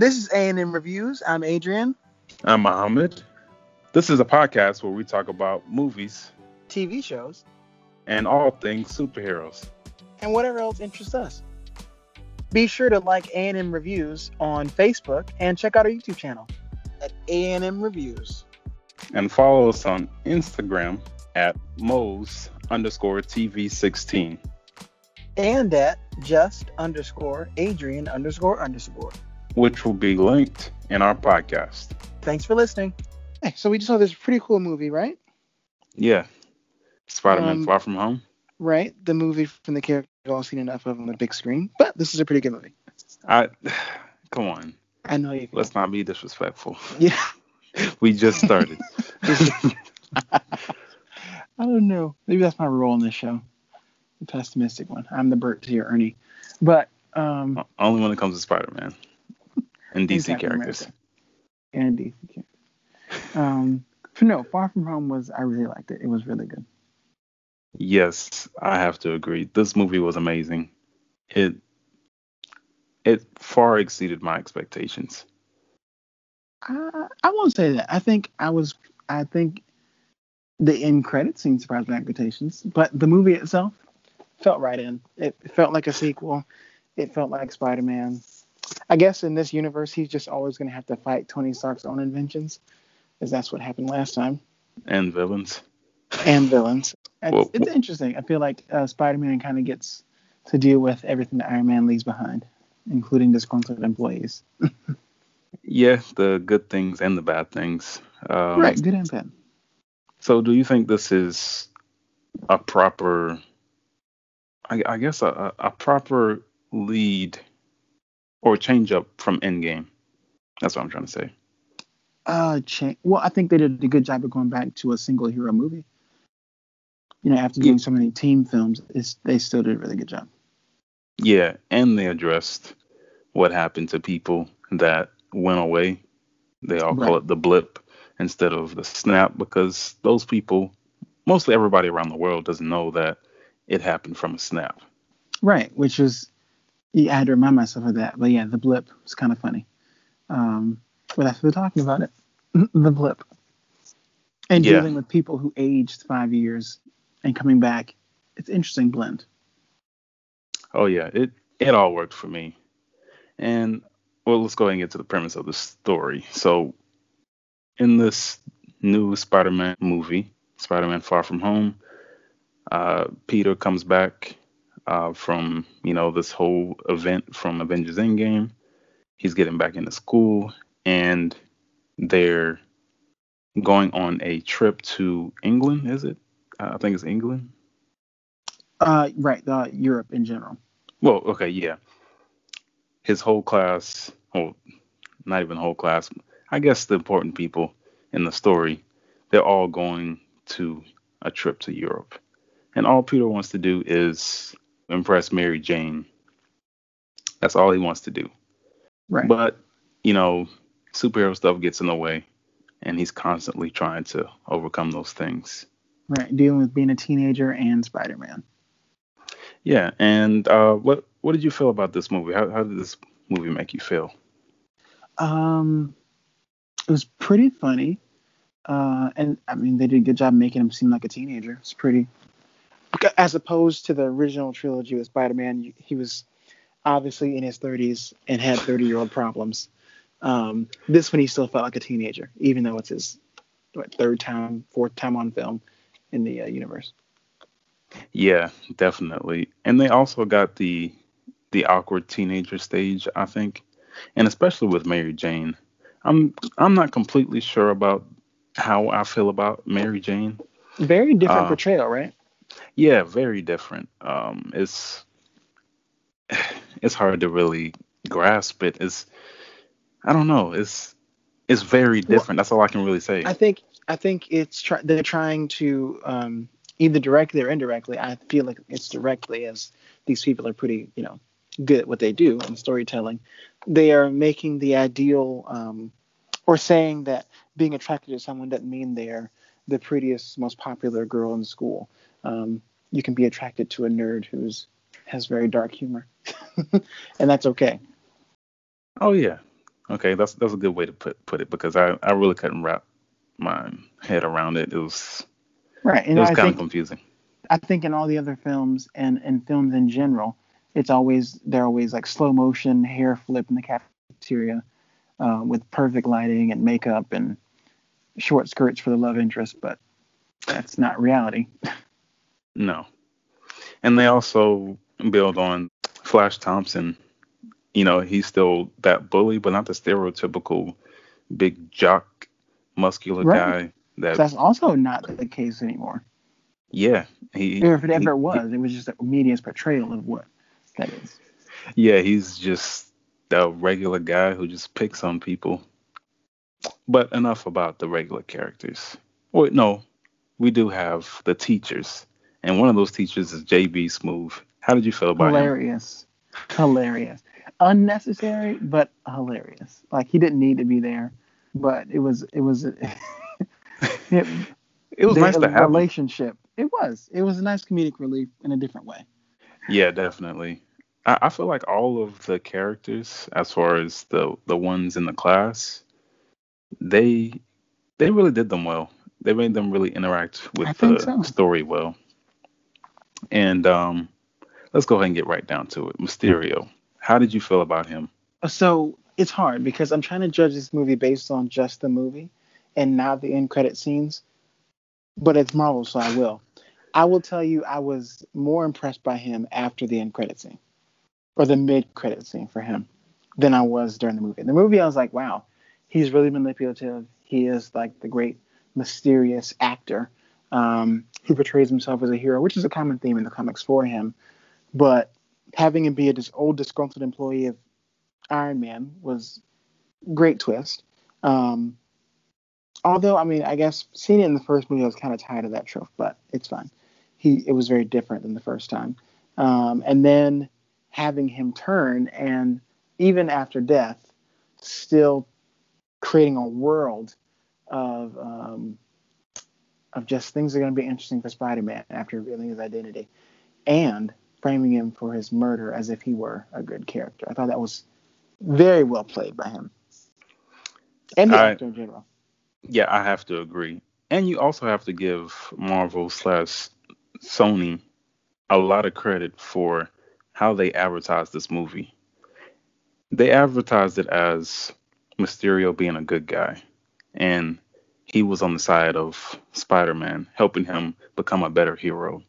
This is A&M Reviews. I'm Adrian. I'm Mohammed. This is a podcast where we talk about movies, TV shows, and all things superheroes. and whatever else interests us. Be sure to like A&M Reviews on Facebook and check out our YouTube channel at A&M Reviews. And follow us on Instagram at Mo's underscore TV16. And at just underscore Adrian underscore underscore. Which will be linked in our podcast. Thanks for listening. Hey, so we just saw this pretty cool movie, right? Yeah. Spider Man Um, Far From Home. Right? The movie from the character we've all seen enough of on the big screen. But this is a pretty good movie. I come on. I know you. Let's not be disrespectful. Yeah. We just started. I don't know. Maybe that's my role in this show. The pessimistic one. I'm the Bert to your Ernie. But um Only when it comes to Spider Man and DC Captain characters. America. and DC characters. Um no, Far From Home was I really liked it. It was really good. Yes, I have to agree. This movie was amazing. It it far exceeded my expectations. I I won't say that. I think I was I think the end credit scene surprised my expectations, but the movie itself felt right in. It felt like a sequel. It felt like Spider-Man. I guess in this universe, he's just always going to have to fight Tony Stark's own inventions, because that's what happened last time, And villains. and villains. It's, Well- it's interesting. I feel like uh, Spider-Man kind of gets to deal with everything that Iron Man leaves behind, including disgruntled employees. Yeah, the good things and the bad things. Um, right, good and bad. So, do you think this is a proper, I, I guess, a, a a proper lead or change up from Endgame? That's what I'm trying to say. Uh, change. well, I think they did a good job of going back to a single hero movie. You know, after doing so many team films, it's, they still did a really good job. Yeah, and they addressed what happened to people that went away. They all call it the blip instead of the snap because those people, mostly everybody around the world, doesn't know that it happened from a snap. Right, which was, yeah, I had to remind myself of that. But yeah, the blip was kind of funny. Um, but what we're talking about it, the blip, and Yeah. dealing with people who aged five years and coming back. It's an interesting blend. Oh yeah, it it all worked for me. And well, let's go ahead and get to the premise of the story. So, in this new Spider-Man movie, Spider-Man Far From Home, uh, Peter comes back uh, from you know this whole event from Avengers Endgame. He's getting back into school, and they're going on a trip to England. Is it? Uh, I think it's England. Uh, right, uh, Europe in general. Well, okay, yeah. His whole class, well, not even whole class. I guess the important people in the story, they're all going to a trip to Europe. And all Peter wants to do is impress Mary Jane. That's all he wants to do. Right. But, you know, superhero stuff gets in the way, and he's constantly trying to overcome those things. right, dealing with being a teenager and Spider-Man. Yeah, and uh, what what did you feel about this movie? How how did this movie make you feel? Um, it was pretty funny, uh, and I mean they did a good job making him seem like a teenager. It's pretty, as opposed to the original trilogy with Spider-Man, he was obviously in his 30s and had 30-year-old problems. Um, this one he still felt like a teenager, even though it's his what, third time, fourth time on film in the uh, universe. Yeah, definitely. And they also got the the awkward teenager stage, I think. And especially with Mary Jane. I'm I'm not completely sure about how I feel about Mary Jane. Very different Uh, portrayal, right? Yeah, very different. Um it's it's hard to really grasp it. It's I don't know. It's it's very different. That's all I can really say. I think I think it's try- they're trying to um, either directly or indirectly. I feel like it's directly, as these people are pretty, you know, good at what they do in storytelling. They are making the ideal, um, or saying that being attracted to someone doesn't mean they're the prettiest, most popular girl in school. Um, you can be attracted to a nerd who's has very dark humor, and that's okay. Oh yeah. Okay, that's that's a good way to put put it because I I really couldn't wrap my head around it. It was right. And it was kind of confusing. I think in all the other films and and films in general, it's always they're always like slow motion hair flip in the cafeteria uh, with perfect lighting and makeup and short skirts for the love interest, but that's not reality. No. And they also build on Flash Thompson. You know, he's still that bully, but not the stereotypical big jock, muscular right. guy. That that's also not the case anymore. Yeah, he. Or if it ever he, was, it was just a media's portrayal of what that is. Yeah, he's just a regular guy who just picks on people. But enough about the regular characters. Wait, no, we do have the teachers, and one of those teachers is JB Smoove. How did you feel about hilarious. him? Hilarious, hilarious, unnecessary but hilarious. Like he didn't need to be there, but it was it was it, it was nice to have relationship. Him. It was it was a nice comedic relief in a different way. Yeah, definitely. I, I feel like all of the characters, as far as the the ones in the class, they they really did them well. They made them really interact with the so. story well. And um, let's go ahead and get right down to it. Mysterio, how did you feel about him? So it's hard because I'm trying to judge this movie based on just the movie and not the end credit scenes. But it's Marvel, so I will. I will tell you, I was more impressed by him after the end credit scene or the mid credit scene for him than I was during the movie. In the movie, I was like, wow, he's really manipulative. He is like the great mysterious actor um, who portrays himself as a hero, which is a common theme in the comics for him. But having him be a dis- old disgruntled employee of Iron Man was great twist. Um, although, I mean, I guess seeing it in the first movie, I was kind of tired of that trope, but it's fine. He it was very different than the first time. Um, and then having him turn and even after death, still creating a world of um, of just things that are going to be interesting for Spider-Man after revealing his identity, and framing him for his murder as if he were a good character. I thought that was very well played by him and the I, actor in general. Yeah, I have to agree. And you also have to give Marvel slash Sony a lot of credit for how they advertised this movie. They advertised it as Mysterio being a good guy, and he was on the side of Spider-Man, helping him become a better hero.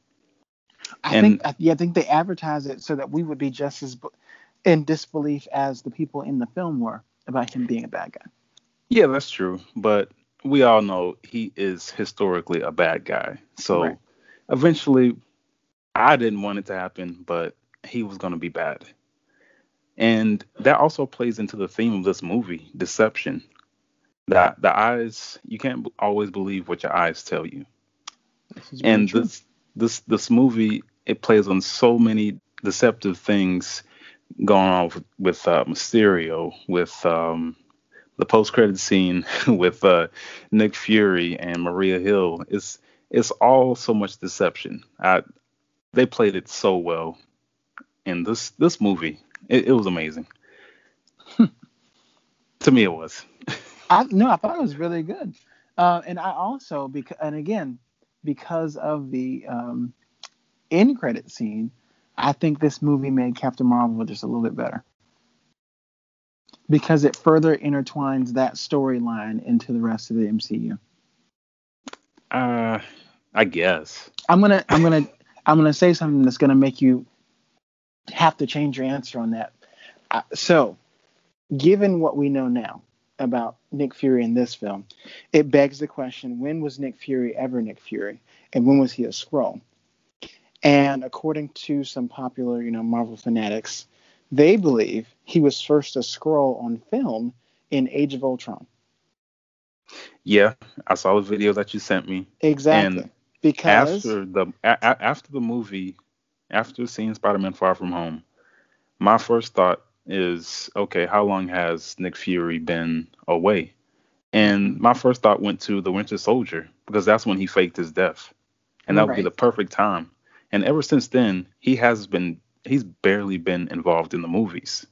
I and, think, yeah, I think they advertised it so that we would be just as in disbelief as the people in the film were about him being a bad guy. Yeah, that's true, but we all know he is historically a bad guy. So right. eventually, I didn't want it to happen, but he was going to be bad. And that also plays into the theme of this movie, deception. That the eyes, you can't always believe what your eyes tell you. And true. this this this movie, it plays on so many deceptive things going on with, with uh, Mysterio, with um, the post credit scene with uh, Nick Fury and Maria Hill. It's it's all so much deception. I, they played it so well in this this movie. It, it was amazing. to me, it was. I no, I thought it was really good, uh, and I also because and again because of the um, end credit scene, I think this movie made Captain Marvel just a little bit better because it further intertwines that storyline into the rest of the MCU. Uh, I guess. I'm gonna I'm gonna I'm gonna say something that's gonna make you have to change your answer on that. Uh, so, given what we know now about Nick Fury in this film, it begs the question: When was Nick Fury ever Nick Fury, and when was he a Skrull? And according to some popular, you know, Marvel fanatics, they believe he was first a Skrull on film in Age of Ultron. Yeah, I saw the video that you sent me. Exactly. And because after the a- after the movie after seeing Spider-Man Far From Home, my first thought is, okay, how long has Nick Fury been away? And my first thought went to the Winter Soldier because that's when he faked his death, and that would right. be the perfect time. And ever since then, he has been he's barely been involved in the movies.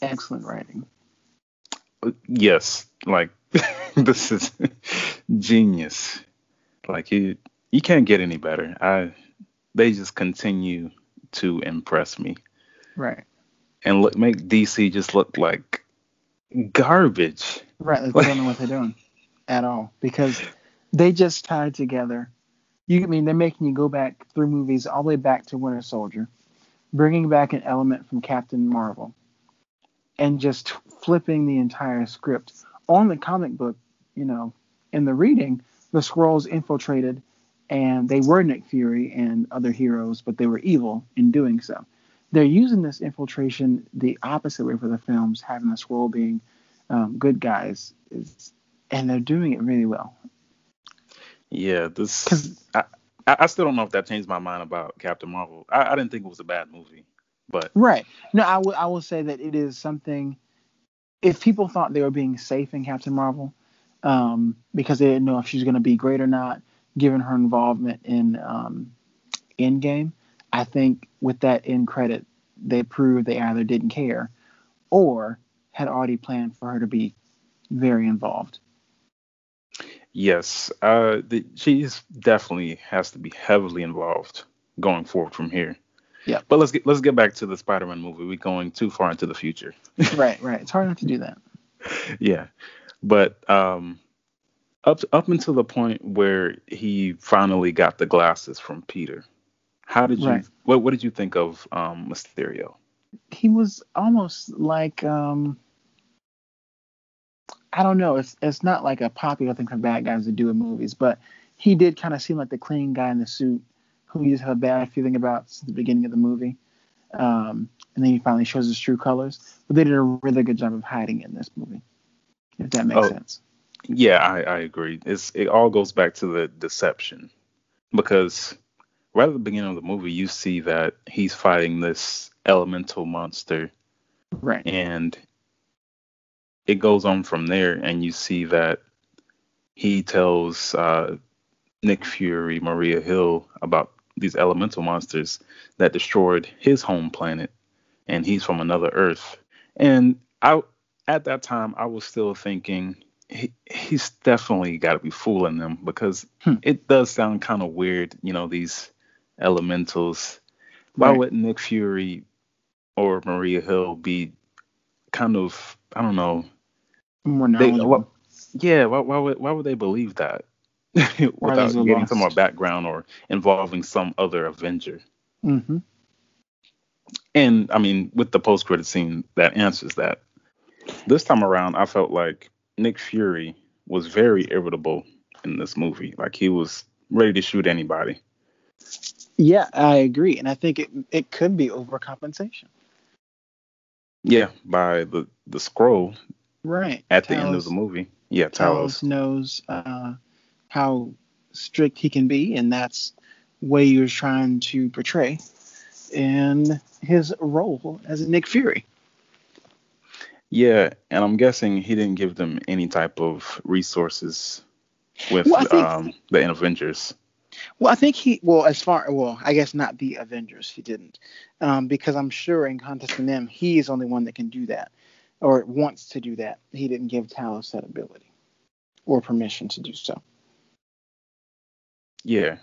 Excellent writing. Yes, like this is genius. Like you, you can't get any better. I, they just continue to impress me. Right. And look, make DC just look like garbage. Right. Like they don't know what they're doing at all because they just tied together. You I mean they're making you go back through movies all the way back to Winter Soldier, bringing back an element from Captain Marvel, and just flipping the entire script on the comic book. You know, in the reading, the Skrulls infiltrated, and they were Nick Fury and other heroes, but they were evil in doing so. They're using this infiltration the opposite way for the films, having the Skrull being um, good guys, is, and they're doing it really well. Yeah, this. I, I still don't know if that changed my mind about Captain Marvel. I, I didn't think it was a bad movie, but right. No, I will. I will say that it is something. If people thought they were being safe in Captain Marvel, um, because they didn't know if she's going to be great or not, given her involvement in um, Endgame, I think with that end credit, they proved they either didn't care or had already planned for her to be very involved. Yes, uh, the, she's definitely has to be heavily involved going forward from here. Yeah. But let's get let's get back to the Spider-Man movie. We're going too far into the future. right, right. It's hard not to do that. yeah, but um, up up until the point where he finally got the glasses from Peter, how did you right. what what did you think of um, Mysterio? He was almost like um, I don't know. It's it's not like a popular thing for bad guys to do in movies, but he did kind of seem like the clean guy in the suit who you just have a bad feeling about since the beginning of the movie. Um, and then he finally shows his true colors. But they did a really good job of hiding it in this movie, if that makes oh, sense. Yeah, I, I agree. It's it all goes back to the deception because right at the beginning of the movie, you see that he's fighting this elemental monster, right? And it goes on from there, and you see that he tells uh, Nick Fury, Maria Hill about these elemental monsters that destroyed his home planet, and he's from another Earth. And I, at that time, I was still thinking he, he's definitely got to be fooling them because hmm. it does sound kind of weird, you know, these elementals. Why right. would Nick Fury or Maria Hill be kind of I don't know more they, yeah, why, why would why would they believe that without getting lost? some more background or involving some other Avenger? Mm-hmm. And I mean, with the post credit scene, that answers that. This time around, I felt like Nick Fury was very irritable in this movie. Like he was ready to shoot anybody. Yeah, I agree, and I think it it could be overcompensation. Yeah, by the the Skrull Right. At Talos, the end of the movie. Yeah, Talos, Talos knows uh, how strict he can be, and that's way he was trying to portray in his role as Nick Fury. Yeah, and I'm guessing he didn't give them any type of resources with well, think, um, the Avengers. Well, I think he well as far well, I guess not the Avengers. He didn't, um, because I'm sure in contesting them, he is the only one that can do that or wants to do that. He didn't give Talos that ability or permission to do so. Yeah.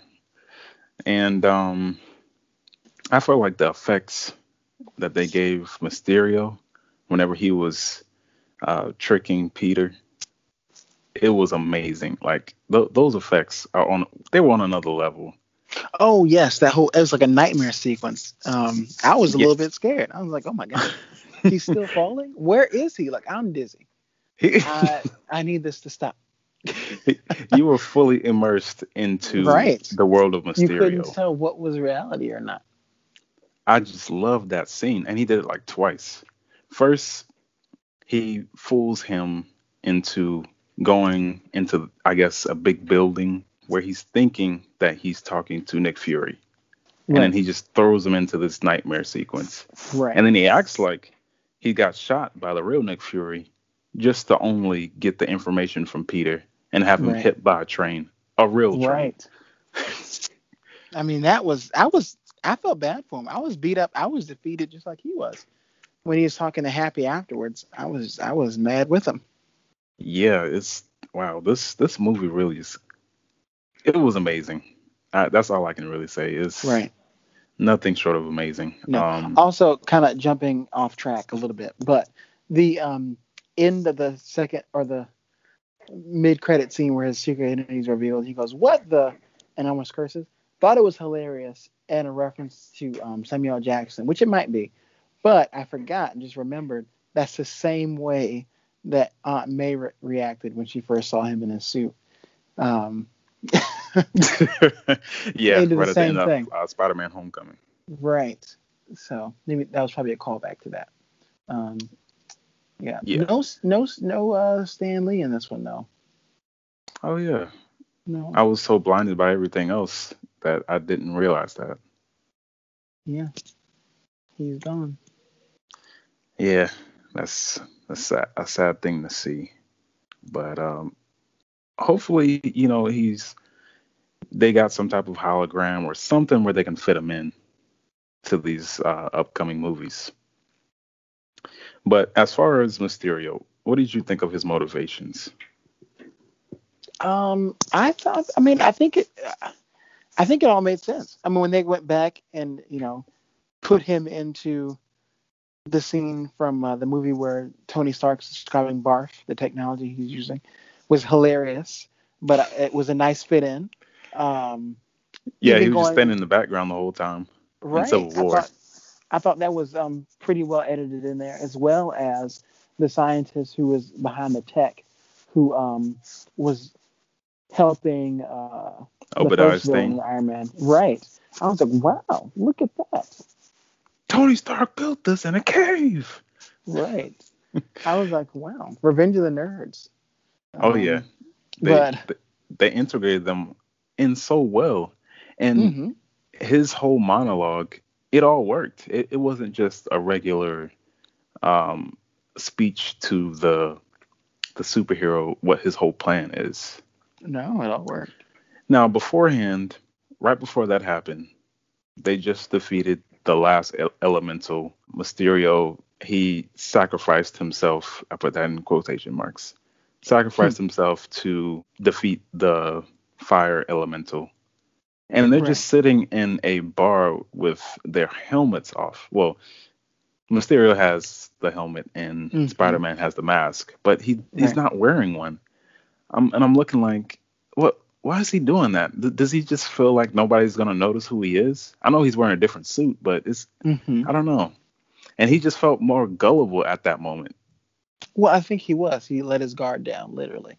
And um I felt like the effects that they gave Mysterio whenever he was uh tricking Peter it was amazing. Like th- those effects are on they were on another level. Oh yes, that whole it was like a nightmare sequence. Um I was a yeah. little bit scared. I was like, "Oh my god." He's still falling. Where is he? Like I'm dizzy. I, I need this to stop. you were fully immersed into right. the world of Mysterio. You couldn't tell what was reality or not. I just love that scene, and he did it like twice. First, he fools him into going into, I guess, a big building where he's thinking that he's talking to Nick Fury. Right. And then he just throws him into this nightmare sequence. Right. And then he acts like he got shot by the real Nick Fury just to only get the information from Peter and have him right. hit by a train, a real train. Right. I mean, that was I was I felt bad for him. I was beat up. I was defeated just like he was. When he was talking to Happy afterwards, I was I was mad with him. Yeah, it's wow. This this movie really is. It was amazing. I, that's all I can really say. Is Right. nothing short of amazing. No. Um, Also, kind of jumping off track a little bit, but the um end of the second or the mid credit scene where his secret identity is revealed, he goes, "What the?" and almost curses. Thought it was hilarious and a reference to um, Samuel Jackson, which it might be, but I forgot and just remembered that's the same way that Aunt May re- reacted when she first saw him in his suit. Um, yeah, did the right at the end thing. of uh, Spider-Man: Homecoming. Right. So maybe that was probably a callback to that. Um, yeah. Yeah. No, no, no. Uh, Stan Lee in this one though. Oh yeah, No. I was so blinded by everything else that I didn't realize that. Yeah. He's gone. Yeah, that's that's sad, a sad thing to see. But um, hopefully, you know, he's they got some type of hologram or something where they can fit him in to these uh, upcoming movies. But as far as Mysterio, what did you think of his motivations? Um, I thought. I mean, I think it. I think it all made sense. I mean, when they went back and you know put him into the scene from uh, the movie where Tony Stark's describing Barf, the technology he's using, was hilarious, but it was a nice fit in. Um, Yeah, he was just standing in the background the whole time. right. Civil I War. thought, I thought that was um, pretty well edited in there, as well as the scientist who was behind the tech, who um, was helping uh, the Obadiah first in Iron Man. Right. I was like, wow, look at that. Tony Stark built this in a cave. Right. I was like, wow, Revenge of the Nerds. Oh Um, yeah, they, but they they integrated them in so well, and mhm, his whole monologue, it all worked. It, it wasn't just a regular um, speech to the the superhero what his whole plan is. no, it all worked. Now, beforehand, right before that happened, they just defeated the last elemental, Mysterio. He sacrificed himself. I put that in quotation marks. Sacrificed himself to defeat the fire elemental. And they're Right. just sitting in a bar with their helmets off. Well, Mysterio has the helmet and Mhm. Spider-Man has the mask, but he he's Right. not wearing one. Um, and I'm looking like, what? Why is he doing that? Th- does he just feel like nobody's gonna notice who he is? I know he's wearing a different suit, but it's hmm I don't know. And he just felt more gullible at that moment. Well, I think he was. He let his guard down, literally.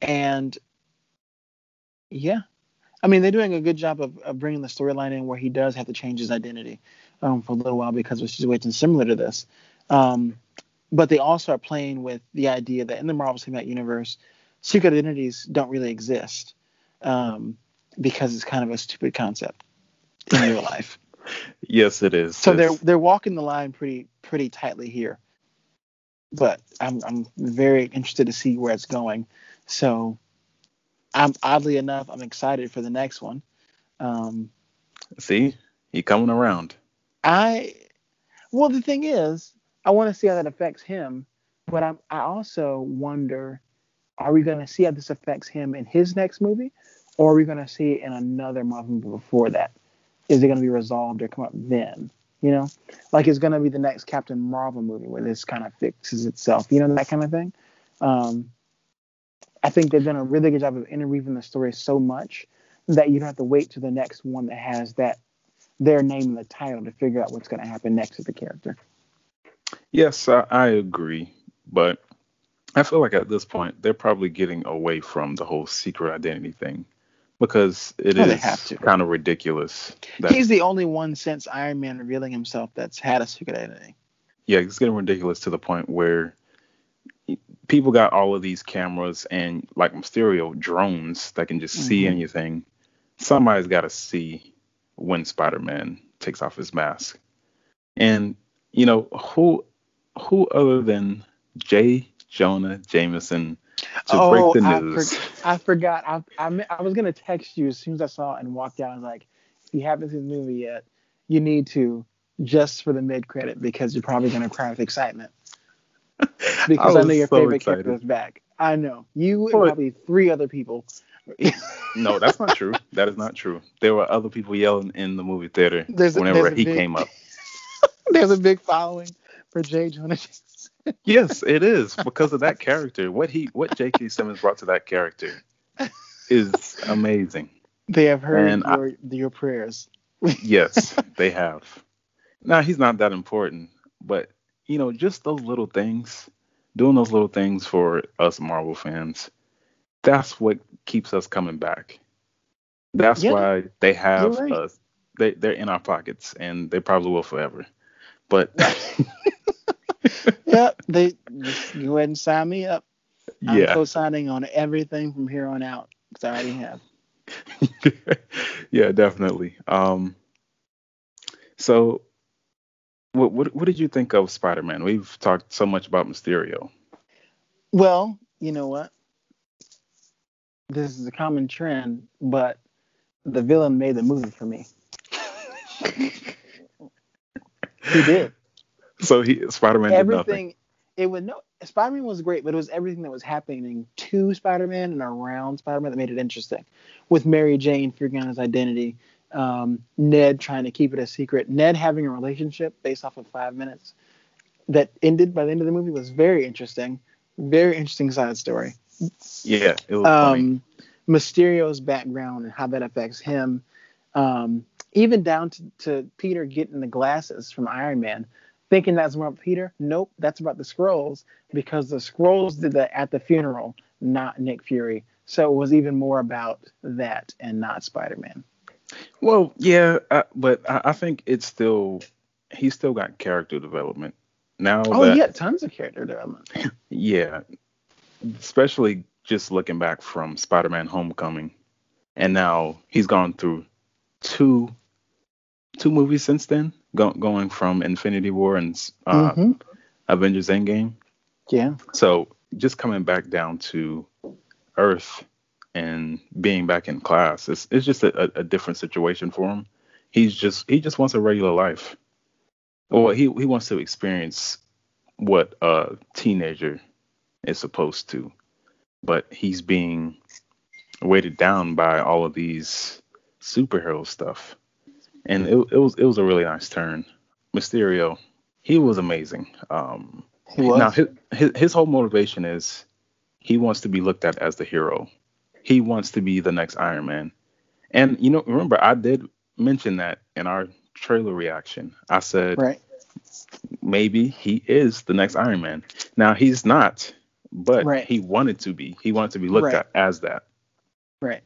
And yeah, I mean, they're doing a good job of, of bringing the storyline in where he does have to change his identity um, for a little while because of a situation similar to this. Um, but they also are playing with the idea that in the Marvel Cinematic Universe, secret identities don't really exist um, because it's kind of a stupid concept in real life. Yes, it is. So they're they're walking the line pretty pretty tightly here. But I'm I'm very interested to see where it's going. So I'm oddly enough I'm excited for the next one. Um, see, he coming around. I well the thing is I want to see how that affects him, but I'm I also wonder are we going to see how this affects him in his next movie, or are we going to see it in another movie before that? Is it going to be resolved or come up then? You know, like it's going to be the next Captain Marvel movie where this kind of fixes itself. You know that kind of thing. Um, I think they've done a really good job of interweaving the story so much that you don't have to wait to the next one that has that their name in the title to figure out what's going to happen next to the character. Yes, I, I agree, but I feel like at this point they're probably getting away from the whole secret identity thing because it Well, is kind of ridiculous. He's the only one since Iron Man revealing himself that's had a secret identity. yeah, it's getting ridiculous to the point where people got all of these cameras and like Mysterio drones that can just see Mhm. anything. Somebody's got to see when Spider-Man takes off his mask, and you know who who other than J. Jonah Jameson to oh, break the Oh, I, news. for- I forgot. I, I, I was gonna text you as soon as I saw it and walked out. I was like, if you haven't seen the movie yet, you need to just for the mid credit because you're probably gonna cry with excitement. because I, was know your so favorite excited. character is back. I know you and probably three other people. No, that's not true. That is not true. There were other people yelling in the movie theater There's whenever a he big- came up. There's a big following for J. Jonah Jameson. Yes, it is because of that character. What he, what J.K. Simmons brought to that character is amazing. They have heard And I- your your prayers. Yes, they have. Now he's not that important, but you know, just those little things, doing those little things for us Marvel fans, that's what keeps us coming back. That's Yeah, why they have right. us. They they're in our pockets, and they probably will forever. But Yep, they go ahead and sign me up. I'm yeah, co-signing on everything from here on out because I already have. yeah, definitely. Um, so, what what what did you think of Spider-Man? We've talked so much about Mysterio. Well, you know what? This is a common trend, but the villain made the movie for me. He did. So he Spider-Man did nothing. everything. It was no Spider-Man was great, but it was everything that was happening to Spider-Man and around Spider-Man that made it interesting. With Mary Jane figuring out his identity, um, Ned trying to keep it a secret, Ned having a relationship based off of five minutes that ended by the end of the movie was very interesting. Very interesting side story. Yeah, it was funny. Um, Mysterio's background and how that affects him, um, even down to, to Peter getting the glasses from Iron Man, thinking that's about Peter. Nope, that's about the Skrulls because the Skrulls did that at the funeral, not Nick Fury. So it was even more about that and not Spider-Man. Well, yeah, uh, but I, I think it's still he's still got character development now. Oh that, yeah, tons of character development. yeah, especially just looking back from Spider-Man: Homecoming, and now he's gone through two two movies since then, go, going from Infinity War and uh, Mhm. Avengers: Endgame. Yeah, So just coming back down to Earth and being back in class, it's it's just a, a, a different situation for him. He's just he just wants a regular life. Well, he he wants to experience what a teenager is supposed to, but he's being weighted down by all of these superhero stuff, and it it was it was a really nice turn. Mysterio, he was amazing. Um, he was. now his, his his whole motivation is he wants to be looked at as the hero. He wants to be the next Iron Man. And you know, remember I did mention that in our trailer reaction. I said right. maybe he is the next Iron Man. Now he's not, but Right. he wanted to be. He wanted to be looked Right. at as that. Right.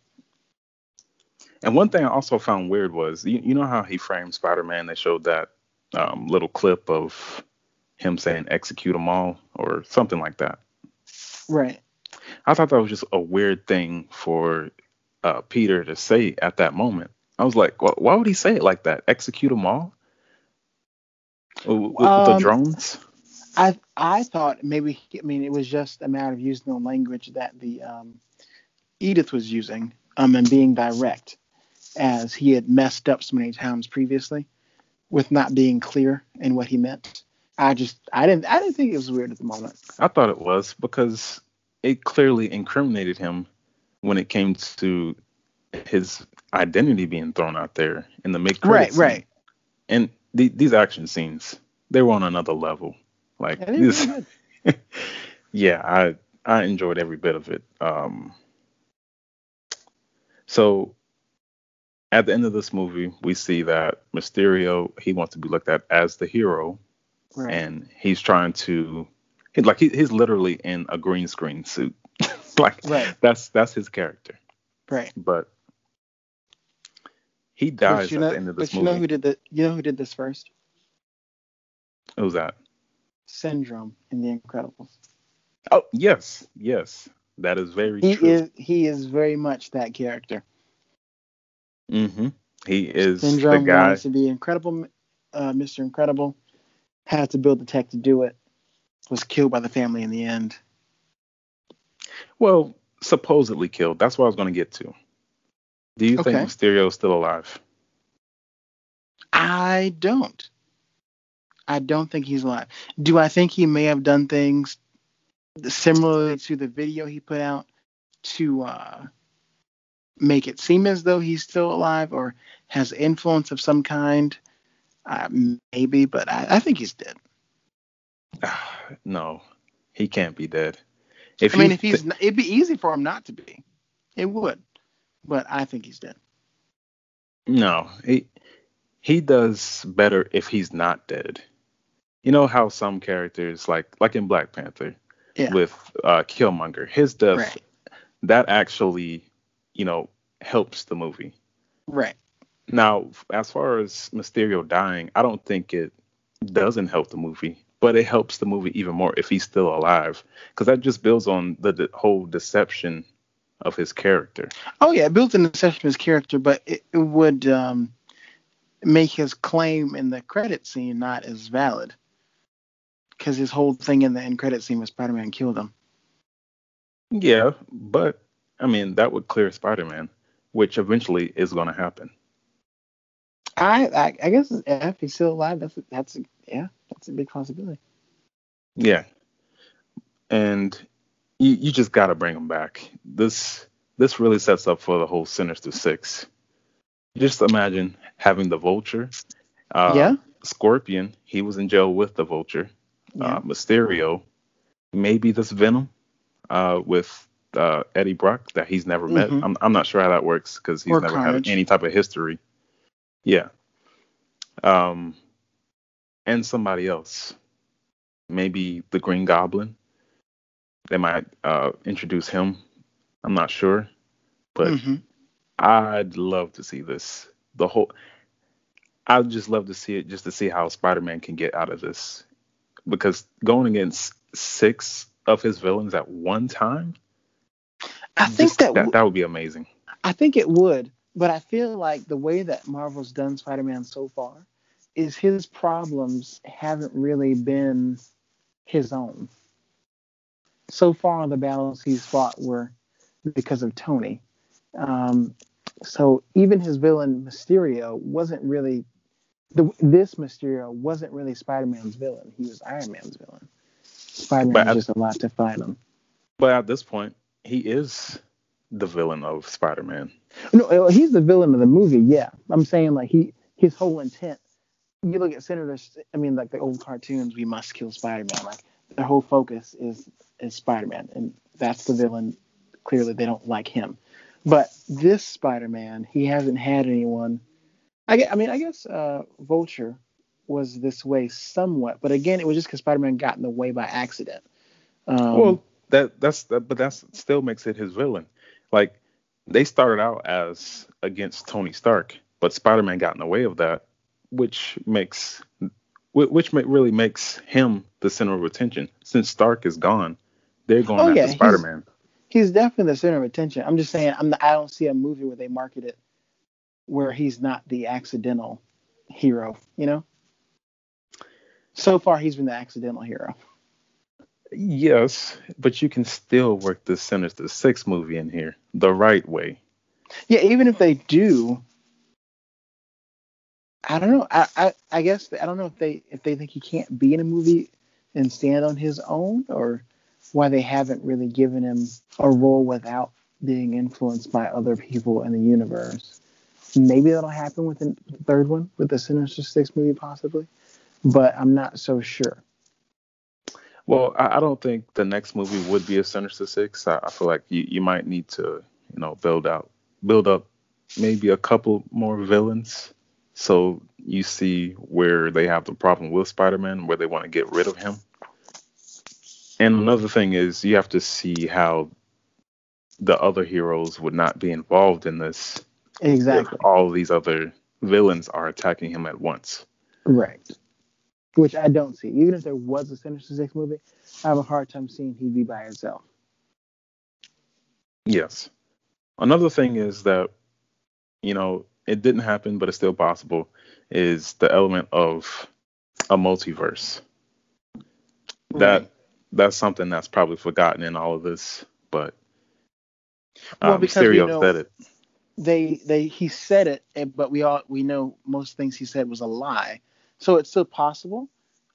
And one thing I also found weird was you, you know how he framed Spider-Man. They showed that um, little clip of him saying "execute them all" or something like that. Right. I thought that was just a weird thing for uh, Peter to say at that moment. I was like, wh- why would he say it like that? Execute them all? With, with the Um, drones? I I thought maybe I mean it was just a matter of using the language that the um, Edith was using um, and being direct, as he had messed up so many times previously, with not being clear in what he meant. I just I didn't I didn't think it was weird at the moment. I thought it was because it clearly incriminated him when it came to his identity being thrown out there in the mid Right, right. And the, these action scenes, they were on another level. Like this, yeah, I I enjoyed every bit of it. Um, so at the end of this movie, we see that Mysterio he wants to be looked at as the hero, Right. and he's trying to he, like he, he's literally in a green screen suit. like Right. that's that's his character. right. But he dies But you at know, the end of this but you know who did the you know who did this first? Who's that? Syndrome in The Incredibles. Oh yes, yes, that is very He true. is he is very much that character. Hmm He is Syndrome the guy. wanted to be incredible, uh, Mr. Incredible, had to build the tech to do it, was killed by the family in the end. Well, supposedly killed. That's what I was going to get to. Do you think Okay. Mysterio is still alive? I don't. I don't think he's alive. Do I think he may have done things similarly to the video he put out to uh, make it seem as though he's still alive or has influence of some kind. Uh, maybe, but I, I think he's dead. no, he can't be dead. If I mean, if he's, th- it'd be easy for him not to be. It would, but I think he's dead. No, he he does better if he's not dead. You know how some characters, like like in Black Panther, yeah. with uh, Killmonger, his death, right. that actually, you know, helps the movie. Right. Now, as far as Mysterio dying, I don't think it doesn't help the movie, but it helps the movie even more if he's still alive, because that just builds on the, the, whole deception of his character. Oh yeah, it builds on the deception of his character, but it, it would um, make his claim in the credit scene not as valid, because his whole thing in the end credit scene was Spider-Man killed him. Yeah, but I mean that would clear Spider-Man, which eventually is going to happen. I, I, I guess if he's still alive, that's that's yeah, that's a big possibility. Yeah, and you you just got to bring him back. This this really sets up for the whole Sinister Six. Just imagine having the Vulture. Uh, yeah. Scorpion, he was in jail with the Vulture. Yeah. Uh, Mysterio, maybe this Venom uh, with uh, Eddie Brock that he's never met. Mm-hmm. I'm, I'm not sure how that works because he's or never Carnage. had any type of history. Yeah. Um, and somebody else, maybe the Green Goblin. They might uh, introduce him. I'm not sure, but mm-hmm. I'd love to see this. The whole. I'd just love to see it just to see how Spider-Man can get out of this, because going against six of his villains at one time. I think that, that that would be amazing. I think it would, but I feel like the way that Marvel's done Spider-Man so far is his problems haven't really been his own. So far, the battles he's fought were because of Tony. Um, so even his villain Mysterio wasn't really the, this Mysterio wasn't really Spider-Man's villain. He was Iron Man's villain. Spider-Man was just a lot to fight him. But at this point, he is the villain of Spider-Man. No, he's the villain of the movie. Yeah, I'm saying like he his whole intent. You look at senators. I mean, like the old cartoons, we must kill Spider-Man. Like their whole focus is is Spider-Man, and that's the villain. Clearly, they don't like him. But this Spider-Man, he hasn't had anyone. I, get, I mean, I guess uh, Vulture was this way somewhat, but again, it was just because Spider-Man got in the way by accident. Um, well, that that's that, but that still makes it his villain. Like they started out as against Tony Stark, but Spider-Man got in the way of that, which makes which really makes him the center of attention. Since Stark is gone, they're going oh, after yeah, Spider-Man. He's, he's, definitely the center of attention. I'm just saying, I'm the, I don't see a movie where they market it where he's not the accidental hero. You know. So far, he's been the accidental hero. Yes, but you can still work the Sinister Six movie in here the right way. Yeah, even if they do, I don't know. I, I, I guess I don't know if they if they think he can't be in a movie and stand on his own, or why they haven't really given him a role without being influenced by other people in the universe. Maybe that'll happen with the third one, with the Sinister Six movie, possibly, but I'm not so sure. Well, I, I, don't think the next movie would be a Sinister Six. I, I feel like you, you might need to, you know, build out, build up maybe a couple more villains, so you see where they have the problem with Spider-Man, where they want to get rid of him. And another thing is you have to see how the other heroes would not be involved in this. Exactly. all these other villains are attacking him at once. Right which I don't see. Even if there was a Sinister Six movie, I have a hard time seeing he'd be by himself. Yes. Another thing is that, you know, it didn't happen, but it's still possible, is the element of a multiverse. That that's something that's probably forgotten in all of this, but um, well, because Mysterio know, said it. They they he said it, but we all we know most things he said was a lie. So it's still possible,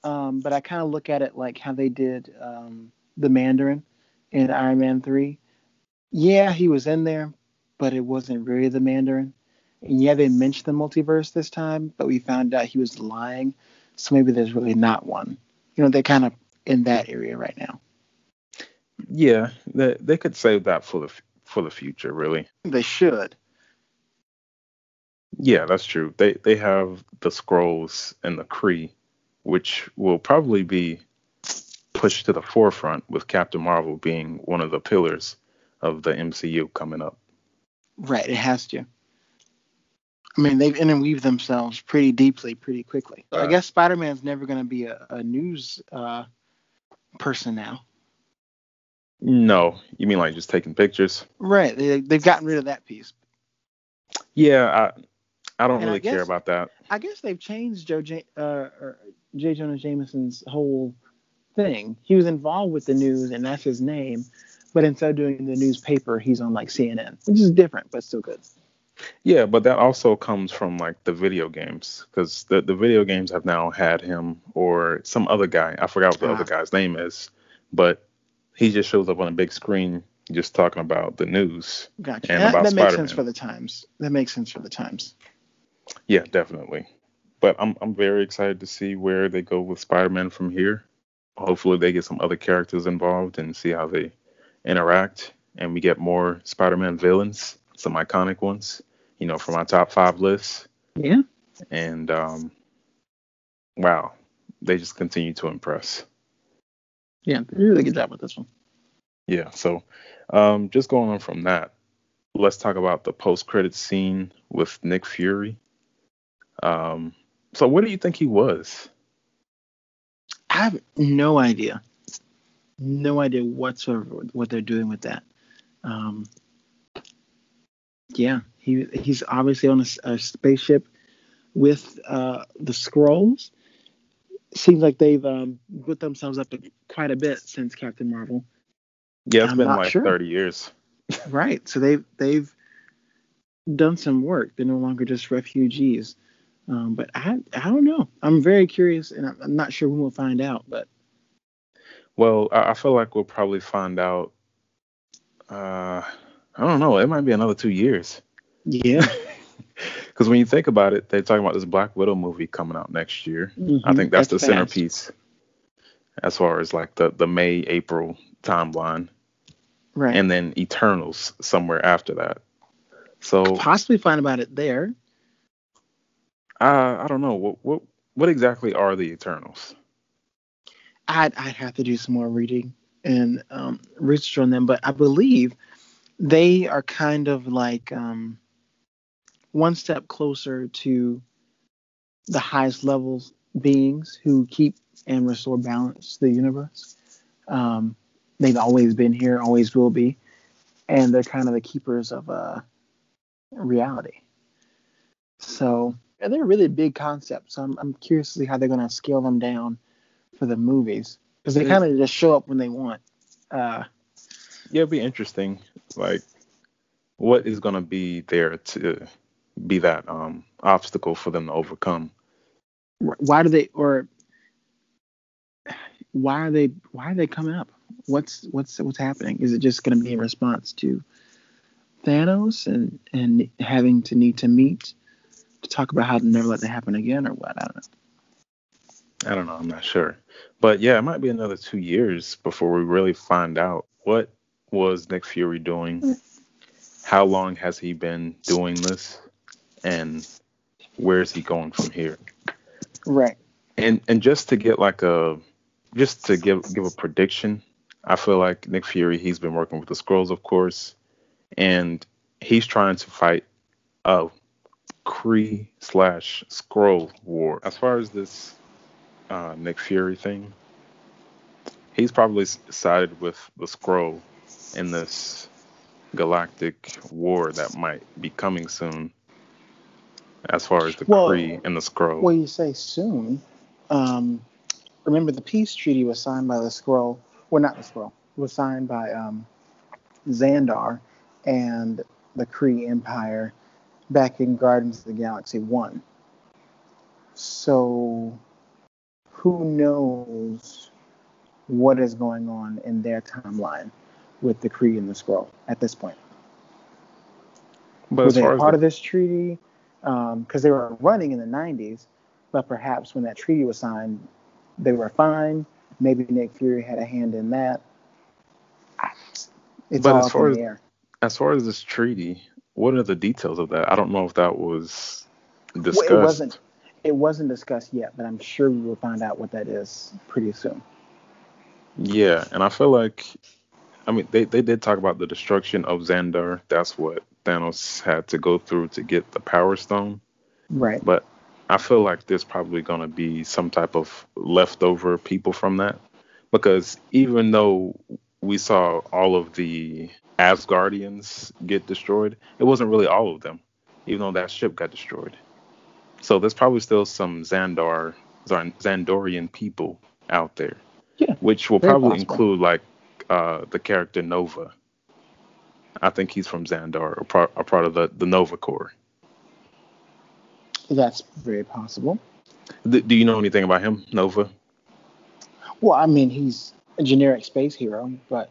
um, but I kind of look at it like how they did um, the Mandarin in Iron Man 3. Yeah, he was in there, but it wasn't really the Mandarin. And yeah, they mentioned the multiverse this time, but we found out he was lying. So maybe there's really not one. You know, they're kind of in that area right now. Yeah, they, they could save that for the for the future, really. They should. Yeah, that's true. They they have the Skrulls and the Kree, which will probably be pushed to the forefront with Captain Marvel being one of the pillars of the MCU coming up. Right, it has to. I mean, they've interweaved themselves pretty deeply, pretty quickly. Uh, I guess Spider Man's never going to be a, a news uh, person now. No, you mean like just taking pictures? Right. They, they've gotten rid of that piece. Yeah, I I don't and really I guess, care about that. I guess they've changed Joe J, uh, J. Jonah Jameson's whole thing. He was involved with the news, and that's his name. But instead of doing the newspaper, he's on like CNN, which is different, but still good. Yeah, but that also comes from like the video games because the, the video games have now had him or some other guy. I forgot what the ah. other guy's name is, but he just shows up on a big screen just talking about the news. Gotcha. And that, about that makes sense for the times. That makes sense for the times. Yeah, definitely. But I'm I'm very excited to see where they go with Spider-Man from here. Hopefully they get some other characters involved and see how they interact and we get more Spider-Man villains, some iconic ones, you know, from our top 5 list. Yeah. And um wow, they just continue to impress. Yeah, they did a really good job with this one. Yeah, so um, just going on from that, let's talk about the post-credit scene with Nick Fury. Um, so what do you think he was? I have no idea. No idea whatsoever what they're doing with that. Um, yeah, he he's obviously on a, a spaceship with uh, the Skrulls. seems like they've um, put themselves up quite a bit since Captain Marvel. Yeah, it's I'm been like sure. 30 years. right. So they've they've done some work. They're no longer just refugees. Um, but I I don't know. I'm very curious, and I'm, I'm not sure when we'll find out. But well, I, I feel like we'll probably find out. Uh, I don't know. It might be another two years. Yeah. Because when you think about it, they're talking about this Black Widow movie coming out next year. Mm-hmm. I think that's, that's the fast. centerpiece as far as like the, the May, April timeline. Right. And then Eternals somewhere after that. So Could possibly find about it there. Uh, I don't know. What what what exactly are the Eternals? I'd I'd have to do some more reading and um, research on them, but I believe they are kind of like um, one step closer to the highest levels beings who keep and restore balance to the universe. Um, they've always been here, always will be, and they're kind of the keepers of uh, reality. So they're really big concepts. So I'm, I'm curious to see how they're going to scale them down for the movies because they kind of just show up when they want. Uh, yeah, it'd be interesting. Like, what is going to be there to be that um, obstacle for them to overcome. Why do they or why are they why are they coming up? What's what's what's happening? Is it just going to be in response to Thanos and and having to need to meet to talk about how to never let that happen again or what? I don't know. I don't know. I'm not sure. But yeah, it might be another two years before we really find out what was Nick Fury doing. How long has he been doing this? and where is he going from here? Right. And and just to get like a just to give give a prediction, I feel like Nick Fury he's been working with the Skrulls, of course, and he's trying to fight a Kree slash Skrull war. As far as this uh, Nick Fury thing, he's probably sided with the Skrull in this galactic war that might be coming soon as far as the well, Kree and the Skrull. Well, you say soon. Um, remember, the peace treaty was signed by the Skrull. Well, not the Skrull. It was signed by um, Xandar and the Kree Empire back in Guardians of the Galaxy 1. So, who knows what is going on in their timeline with the Kree and the Skrull at this point. But Were they part the- of this treaty? Um, because they were running in the 90s, but perhaps when that treaty was signed, they were fine. Maybe Nick Fury had a hand in that. It's But all as far in as- the air. as far as this treaty, what are the details of that? I don't know if that was discussed. Well, it wasn't. It wasn't discussed yet, but I'm sure we will find out what that is pretty soon. Yeah, and I feel like, I mean, they, they did talk about the destruction of Xandar. That's what Thanos had to go through to get the Power Stone. Right. But I feel like there's probably going to be some type of leftover people from that. Because even though we saw all of the Asgardians get destroyed, it wasn't really all of them, even though that ship got destroyed. So there's probably still some Xandar, Xandarian people out there. Yeah, Which will probably possible. include like uh, the character Nova. I think he's from Xandar, or part, or part of the, the Nova Corps. That's very possible. D- do you know anything about him, Nova? Well, I mean, he's a generic space hero, but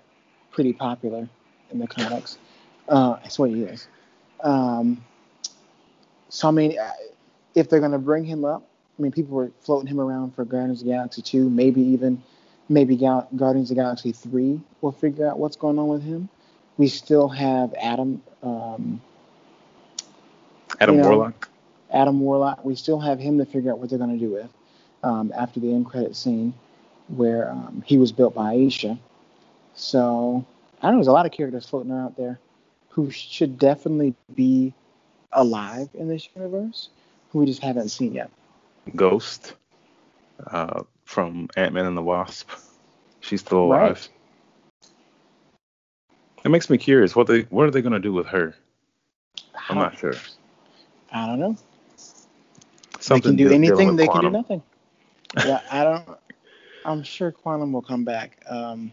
pretty popular in the comics. Uh, that's what he is. Um, so, I mean, uh, if they're going to bring him up, I mean, people were floating him around for Guardians of the Galaxy 2, maybe even maybe Gal- Guardians of the Galaxy 3 will figure out what's going on with him. We still have Adam, um, Adam You know, Warlock? Adam Warlock. We still have him to figure out what they're going to do with um, after the end credit scene where um, he was built by Ayesha. So I don't know there's a lot of characters floating out there who should definitely be alive in this universe who we just haven't seen yet. Ghost uh, from Ant Man and the Wasp. She's still alive. Right. It makes me curious. What they what are they gonna do with her? I'm not sure. I don't know. Something they can do anything. They can do nothing. Yeah, I don't. I'm sure Quantum will come back. Um,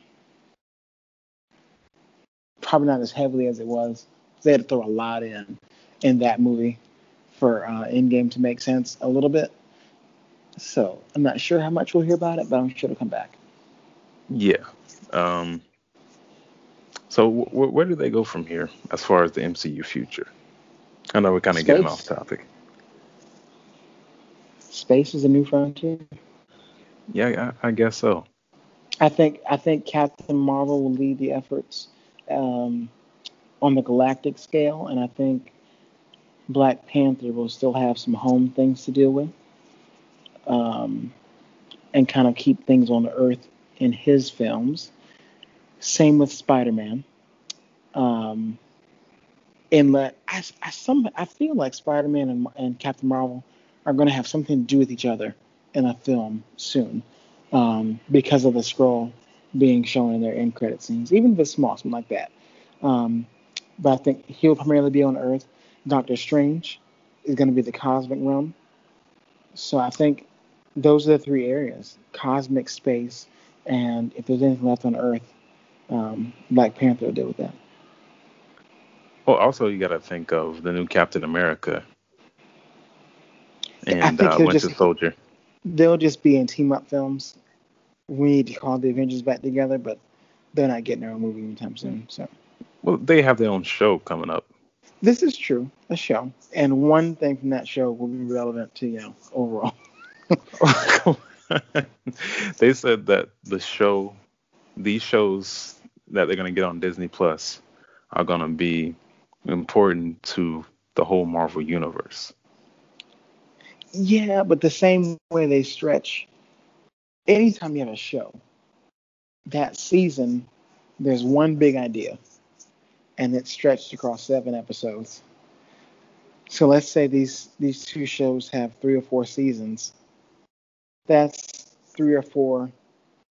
probably not as heavily as it was. They had to throw a lot in in that movie for uh, Endgame to make sense a little bit. So I'm not sure how much we'll hear about it, but I'm sure it'll come back. Yeah. Um. So wh- wh- where do they go from here as far as the MCU future? I know we're kind of getting off topic. Space is a new frontier. Yeah, I, I guess so. I think I think Captain Marvel will lead the efforts um, on the galactic scale, and I think Black Panther will still have some home things to deal with, um, and kind of keep things on the Earth in his films. Same with Spider-Man. Um, and let I, I some I feel like Spider-Man and, and Captain Marvel are going to have something to do with each other in a film soon um, because of the Skrull being shown in their end credit scenes, even if it's small, something like that. Um, but I think he'll primarily be on Earth. Doctor Strange is going to be the cosmic realm. So I think those are the three areas: cosmic space, and if there's anything left on Earth, um, Black Panther will deal with that. Well, also you got to think of the new Captain America and uh, Winter just- Soldier. They'll just be in team up films. We need to call the Avengers back together, but they're not getting their own movie anytime soon. So. Well, they have their own show coming up. This is true, a show, and one thing from that show will be relevant to you know overall. they said that the show, these shows that they're gonna get on Disney Plus, are gonna be important to the whole Marvel universe. Yeah, but the same way they stretch. Anytime you have a show, that season, there's one big idea, and it's stretched across seven episodes. So let's say these these two shows have three or four seasons. That's three or four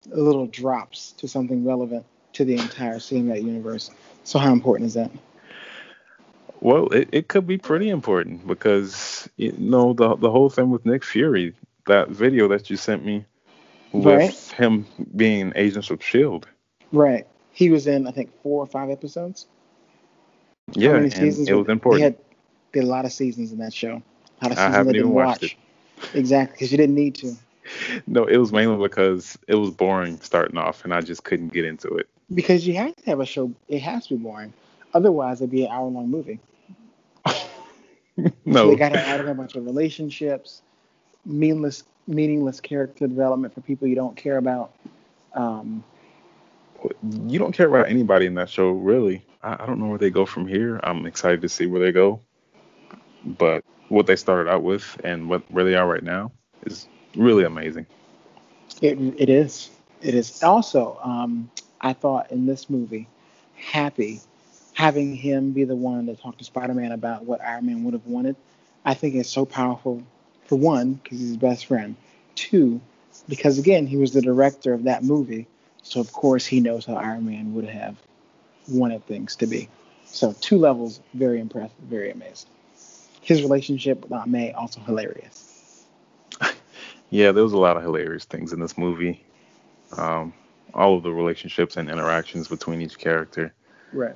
little drops to something relevant to the entire cinematic universe. So how important is that? Well, it, it could be pretty important because you know the the whole thing with Nick Fury, that video that you sent me with Right. him being Agents of Shield. Right. He was in I think four or five episodes. How Yeah, many and seasons it was important. They had, they had a lot of seasons in that show. A lot of I haven't even watched watch. Exactly, because you didn't need to. no, it was mainly because it was boring starting off, and I just couldn't get into it. Because you have to have a show. It has to be boring. Otherwise, it'd be an hour long movie. No, So they got add in a bunch of relationships, meaningless, meaningless character development for people you don't care about. Um, you don't care about anybody in that show, really. I, I don't know where they go from here. I'm excited to see where they go, but what they started out with and what where they are right now is really amazing. it, it is. It is. Also, um, I thought in this movie, Happy, having him be the one to talk to Spider-Man about what Iron Man would have wanted, I think is so powerful. For one, because he's his best friend. Two, because again, he was the director of that movie, so of course he knows how Iron Man would have wanted things to be. So two levels, very impressed, very amazed. His relationship with Aunt May also hilarious. Yeah, there was a lot of hilarious things in this movie. Um, all of the relationships and interactions between each character, Right.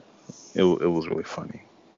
It, it was really funny.